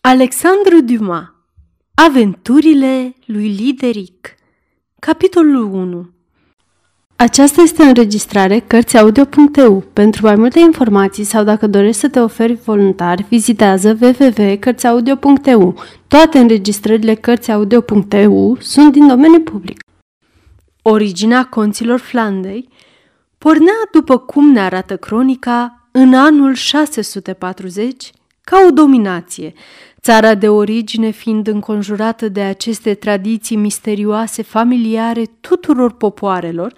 Alexandru Dumas Aventurile lui Lideric Capitolul 1 Aceasta este o înregistrare Cărțiaudio.eu. Pentru mai multe informații sau dacă dorești să te oferi voluntar, vizitează www.cărțiaudio.eu. Toate înregistrările Cărțiaudio.eu sunt din domeniu public. Originea conților Flandei pornea, după cum ne arată cronica, în anul 640 ca o dominație, țara de origine fiind înconjurată de aceste tradiții misterioase familiare tuturor popoarelor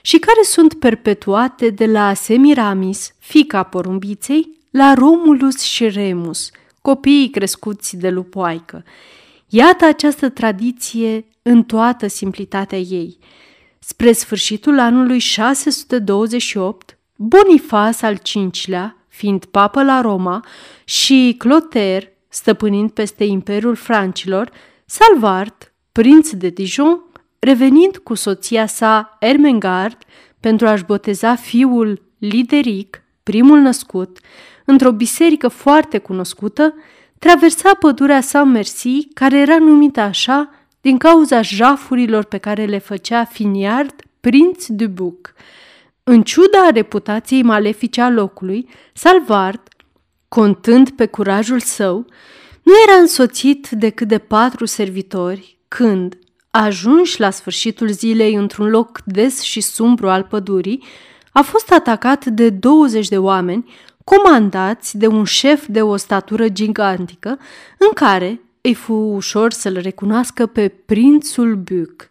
și care sunt perpetuate de la Semiramis, fica porumbiței, la Romulus și Remus, copiii crescuți de lupoaică. Iată această tradiție în toată simplitatea ei. Spre sfârșitul anului 628, Bonifas al V-lea, fiind papă la Roma, și Clotaire, stăpânind peste Imperiul Francilor, Salvart, prinț de Dijon, revenind cu soția sa Ermengard pentru a-și boteza fiul Lideric, primul născut, într-o biserică foarte cunoscută, traversa pădurea Saint-Merci, care era numită așa din cauza jafurilor pe care le făcea Finiard, prinț de Buc. În ciuda reputației malefice a locului, Salvard, contând pe curajul său, nu era însoțit decât de patru servitori când, ajunși la sfârșitul zilei într-un loc des și sumbru al pădurii, a fost atacat de 20 de oameni comandați de un șef de o statură gigantică, în care îi fu ușor să-l recunoască pe prințul Buc.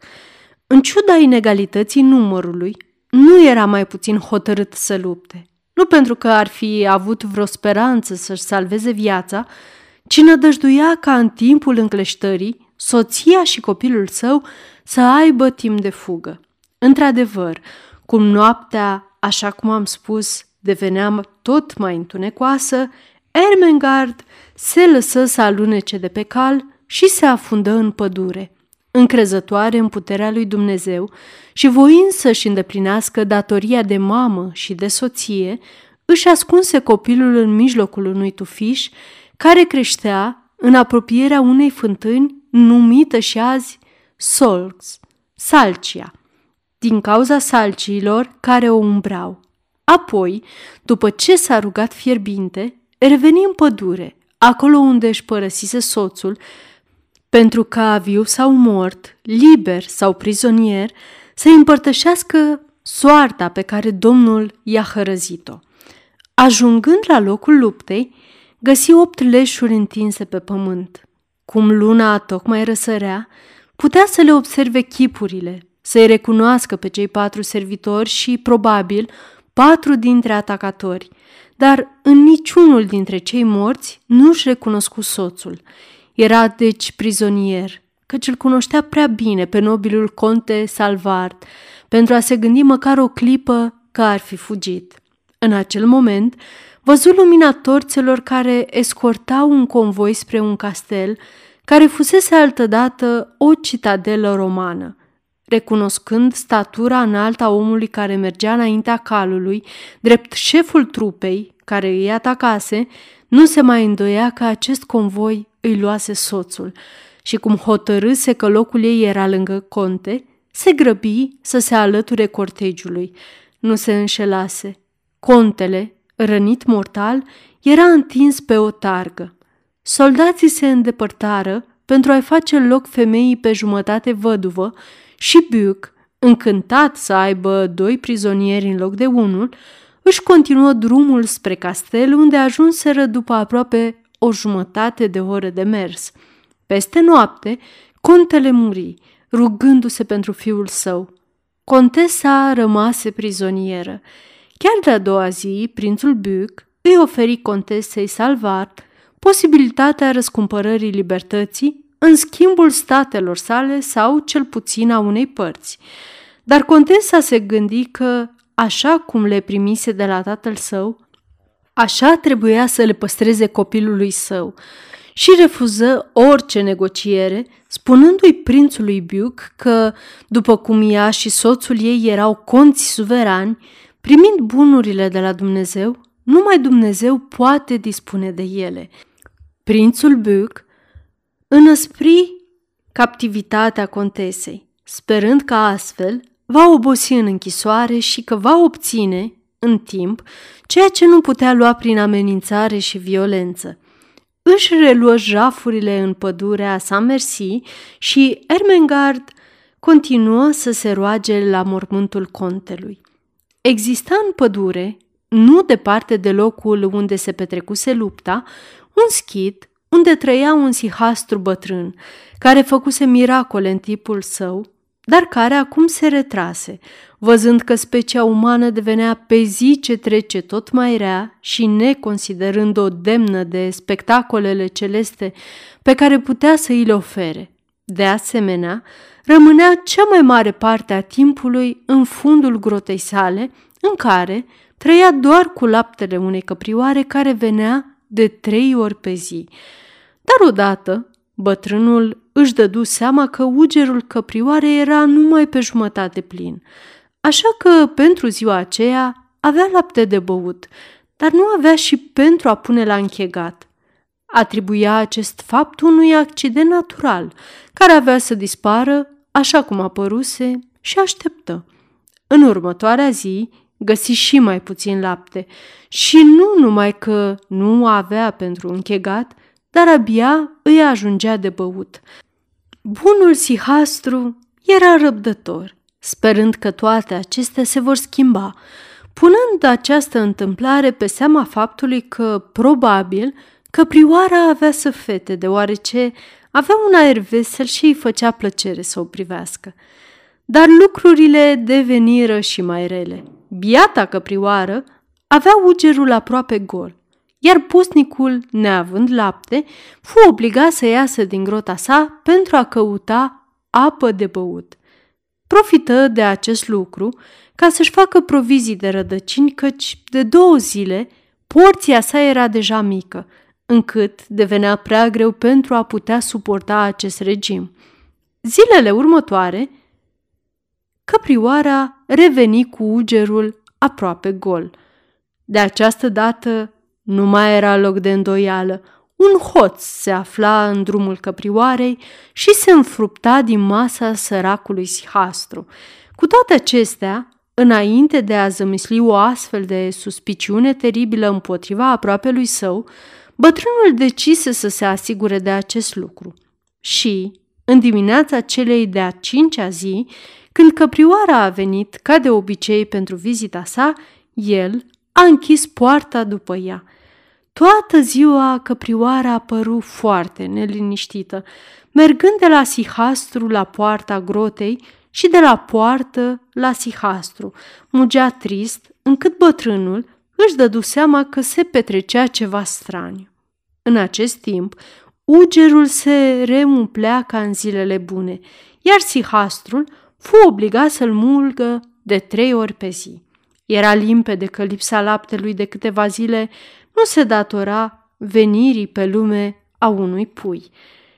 În ciuda inegalității numărului, nu era mai puțin hotărât să lupte. Nu pentru că ar fi avut vreo speranță să-și salveze viața, ci nădăjduia ca în timpul încleștării soția și copilul său să aibă timp de fugă. Într-adevăr, cum noaptea, așa cum am spus, devenea tot mai întunecoasă, Ermengard se lăsă să alunece de pe cal și se afundă în pădure încrezătoare în puterea lui Dumnezeu și voind să-și îndeplinească datoria de mamă și de soție, își ascunse copilul în mijlocul unui tufiș care creștea în apropierea unei fântâni numită și azi Solx, Salcia, din cauza salciilor care o umbrau. Apoi, după ce s-a rugat fierbinte, reveni în pădure, acolo unde își părăsise soțul pentru ca viu sau mort, liber sau prizonier, să împărtășească soarta pe care Domnul i-a hărăzit-o. Ajungând la locul luptei, găsi opt leșuri întinse pe pământ. Cum luna tocmai răsărea, putea să le observe chipurile, să-i recunoască pe cei patru servitori și, probabil, patru dintre atacatori, dar în niciunul dintre cei morți nu-și recunoscu soțul. Era deci prizonier, căci îl cunoștea prea bine pe nobilul conte Salvard, pentru a se gândi măcar o clipă că ar fi fugit. În acel moment, văzu lumina torțelor care escortau un convoi spre un castel care fusese altădată o citadelă romană. Recunoscând statura înaltă a omului care mergea înaintea calului, drept șeful trupei care îi atacase, nu se mai îndoia că acest convoi îi luase soțul și cum hotărâse că locul ei era lângă conte, se grăbi să se alăture cortegiului. Nu se înșelase. Contele, rănit mortal, era întins pe o targă. Soldații se îndepărtară pentru a-i face loc femeii pe jumătate văduvă și Buc, încântat să aibă doi prizonieri în loc de unul, își continuă drumul spre castel unde ajunseră după aproape o jumătate de oră de mers. Peste noapte, contele muri, rugându-se pentru fiul său. Contesa rămase prizonieră. Chiar de-a doua zi, prințul Buc îi oferi contesei Salvat posibilitatea răscumpărării libertății în schimbul statelor sale sau cel puțin a unei părți. Dar contesa se gândi că, așa cum le primise de la tatăl său, Așa trebuia să le păstreze copilului său și refuză orice negociere, spunându-i prințului Buc că, după cum ea și soțul ei erau conți suverani, primind bunurile de la Dumnezeu, numai Dumnezeu poate dispune de ele. Prințul Buc înăspri captivitatea contesei, sperând că astfel va obosi în închisoare și că va obține, în timp, ceea ce nu putea lua prin amenințare și violență. Își reluă jafurile în pădurea sa Mersi și Ermengard continuă să se roage la mormântul contelui. Exista în pădure, nu departe de locul unde se petrecuse lupta, un schid unde trăia un sihastru bătrân, care făcuse miracole în tipul său, dar care acum se retrase, văzând că specia umană devenea pe zi ce trece tot mai rea și neconsiderând-o demnă de spectacolele celeste pe care putea să îi le ofere. De asemenea, rămânea cea mai mare parte a timpului în fundul grotei sale, în care trăia doar cu laptele unei căprioare care venea de trei ori pe zi. Dar odată, bătrânul își dădu seama că ugerul căprioare era numai pe jumătate plin, așa că pentru ziua aceea avea lapte de băut, dar nu avea și pentru a pune la închegat. Atribuia acest fapt unui accident natural, care avea să dispară așa cum apăruse și așteptă. În următoarea zi găsi și mai puțin lapte și nu numai că nu avea pentru închegat, dar abia îi ajungea de băut. Bunul Sihastru era răbdător, sperând că toate acestea se vor schimba, punând această întâmplare pe seama faptului că, probabil, căprioara avea să fete, deoarece avea un aer vesel și îi făcea plăcere să o privească. Dar lucrurile deveniră și mai rele. Biata căprioară avea ugerul aproape gol iar pusnicul, neavând lapte, fu obligat să iasă din grota sa pentru a căuta apă de băut. Profită de acest lucru ca să-și facă provizii de rădăcini, căci de două zile porția sa era deja mică, încât devenea prea greu pentru a putea suporta acest regim. Zilele următoare, căprioara reveni cu ugerul aproape gol. De această dată nu mai era loc de îndoială. Un hoț se afla în drumul căprioarei și se înfrupta din masa săracului Sihastru. Cu toate acestea, înainte de a zămisli o astfel de suspiciune teribilă împotriva aproapelui său, bătrânul decise să se asigure de acest lucru. Și, în dimineața celei de-a cincea zi, când căprioara a venit, ca de obicei, pentru vizita sa, el a închis poarta după ea. Toată ziua căprioara a părut foarte neliniștită, mergând de la Sihastru la poarta grotei și de la poartă la Sihastru. Mugea trist, încât bătrânul își dădu seama că se petrecea ceva straniu. În acest timp, ugerul se reumplea ca în zilele bune, iar Sihastrul fu obligat să-l mulgă de trei ori pe zi. Era limpede că lipsa laptelui de câteva zile nu se datora venirii pe lume a unui pui.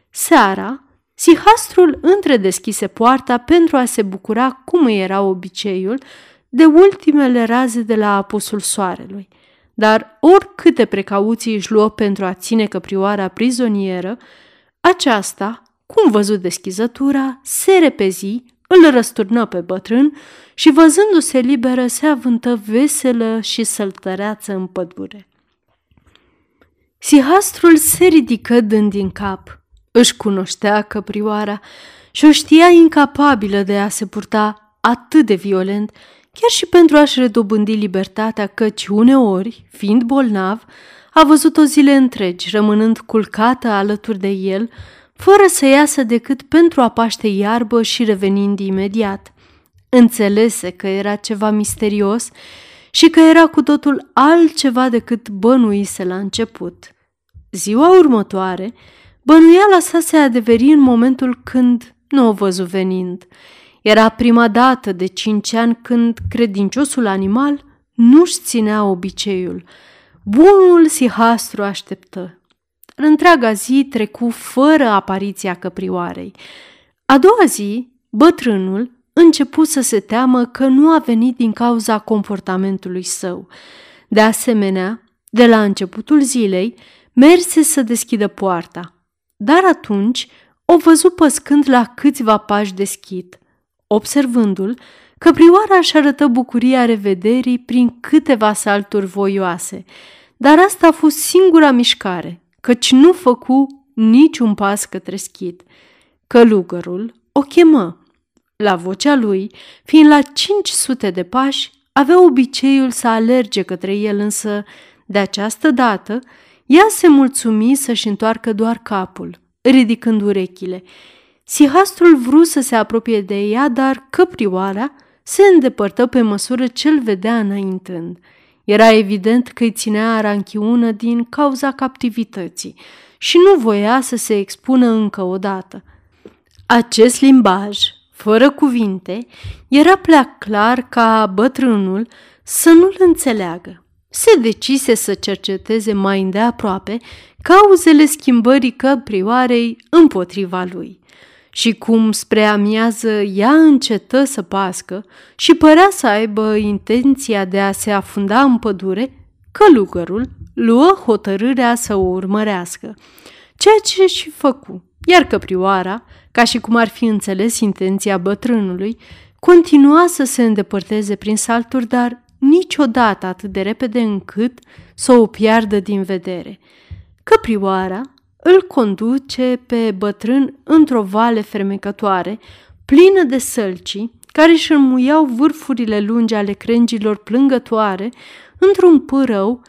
Seara, Sihastrul întredeschise poarta pentru a se bucura, cum îi era obiceiul, de ultimele raze de la apusul soarelui. Dar oricâte precauții își luă pentru a ține căprioara prizonieră, aceasta, cum văzut deschizătura, se repezi, îl răsturnă pe bătrân și, văzându-se liberă, se avântă veselă și săltăreață în pădure. Sihastrul se ridică dând din cap. Își cunoștea căprioara și o știa incapabilă de a se purta atât de violent, chiar și pentru a-și redobândi libertatea, căci uneori, fiind bolnav, a văzut-o zile întregi, rămânând culcată alături de el, fără să iasă decât pentru a paște iarbă și revenind imediat. Înțelese că era ceva misterios și că era cu totul altceva decât bănuise la început. Ziua următoare, bănuiala sa se adeveri în momentul când nu o văzu venind. Era prima dată de cinci ani când credinciosul animal nu-și ținea obiceiul. Bunul Sihastru așteptă. Întreaga zi trecu fără apariția căprioarei. A doua zi, bătrânul începu să se teamă că nu a venit din cauza comportamentului său. De asemenea, de la începutul zilei, merse să deschidă poarta, dar atunci o văzu păscând la câțiva pași deschid. Observându-l, căprioara își arătă bucuria revederii prin câteva salturi voioase, dar asta a fost singura mișcare, căci nu făcu niciun pas către schid. Călugărul o chemă. La vocea lui, fiind la 500 de pași, avea obiceiul să alerge către el, însă, de această dată, ea se mulțumi să-și întoarcă doar capul, ridicând urechile. Sihastrul vrut să se apropie de ea, dar căprioara se îndepărtă pe măsură ce îl vedea înaintând. Era evident că îi ținea aranchiună din cauza captivității și nu voia să se expună încă o dată. Acest limbaj, fără cuvinte, era prea clar ca bătrânul să nu-l înțeleagă. Se decise să cerceteze mai îndeaproape cauzele schimbării căprioarei împotriva lui. Și cum spre amiază ea încetă să pască și părea să aibă intenția de a se afunda în pădure, călugărul luă hotărârea să o urmărească, ceea ce și făcu, iar căprioara, ca și cum ar fi înțeles intenția bătrânului, continua să se îndepărteze prin salturi, dar niciodată atât de repede încât să o piardă din vedere. Căprioara îl conduce pe bătrân într-o vale fermecătoare, plină de sălcii, care își înmuiau vârfurile lungi ale crengilor plângătoare într-un pârău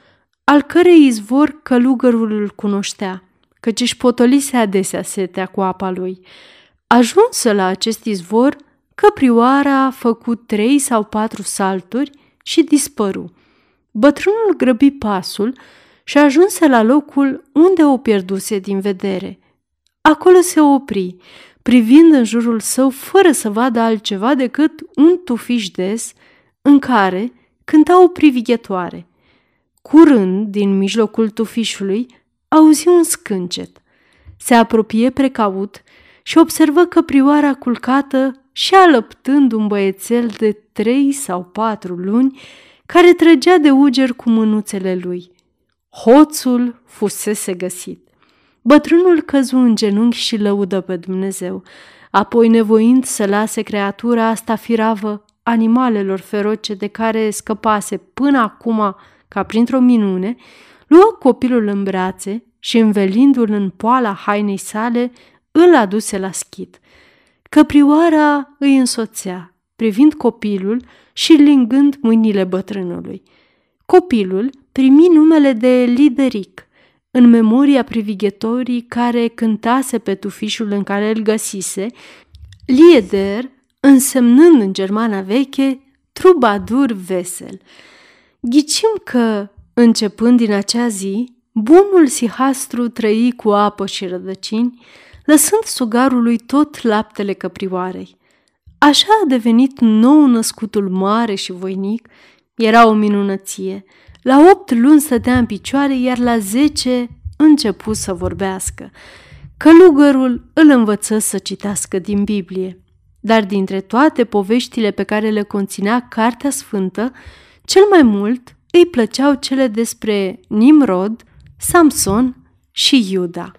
al cărei izvor călugărul îl cunoștea, căci își potolise adesea setea cu apa lui. Ajunsă la acest izvor, căprioara a făcut trei sau patru salturi și dispăru. Bătrânul grăbi pasul și ajunse la locul unde o pierduse din vedere. Acolo se opri, privind în jurul său fără să vadă altceva decât un tufiș des în care cânta o privighetoare. Curând, din mijlocul tufișului, auzi un scâncet. Se apropie precaut și observă că prioara culcată și alăptând un băiețel de trei sau patru luni care trăgea de uger cu mânuțele lui. Hoțul fusese găsit. Bătrânul căzu în genunchi și lăudă pe Dumnezeu, apoi nevoind să lase creatura asta firavă animalelor feroce de care scăpase până acum ca printr-o minune, luă copilul în brațe și învelindu-l în poala hainei sale, îl aduse la schid. Căprioara îi însoțea, privind copilul și lingând mâinile bătrânului. Copilul primi numele de Lideric, în memoria privighetorii care cântase pe tufișul în care îl găsise, Lieder, însemnând în germana veche trubadur vesel. Ghicim că, începând din acea zi, bunul sihastru trăi cu apă și rădăcini, lăsând sugarului tot laptele căprioarei. Așa a devenit nou născutul mare și voinic, era o minunăție. La opt luni stătea în picioare, iar la zece începu să vorbească. Călugărul îl învăță să citească din Biblie. Dar dintre toate poveștile pe care le conținea Cartea Sfântă, cel mai mult îi plăceau cele despre Nimrod, Samson și Iuda.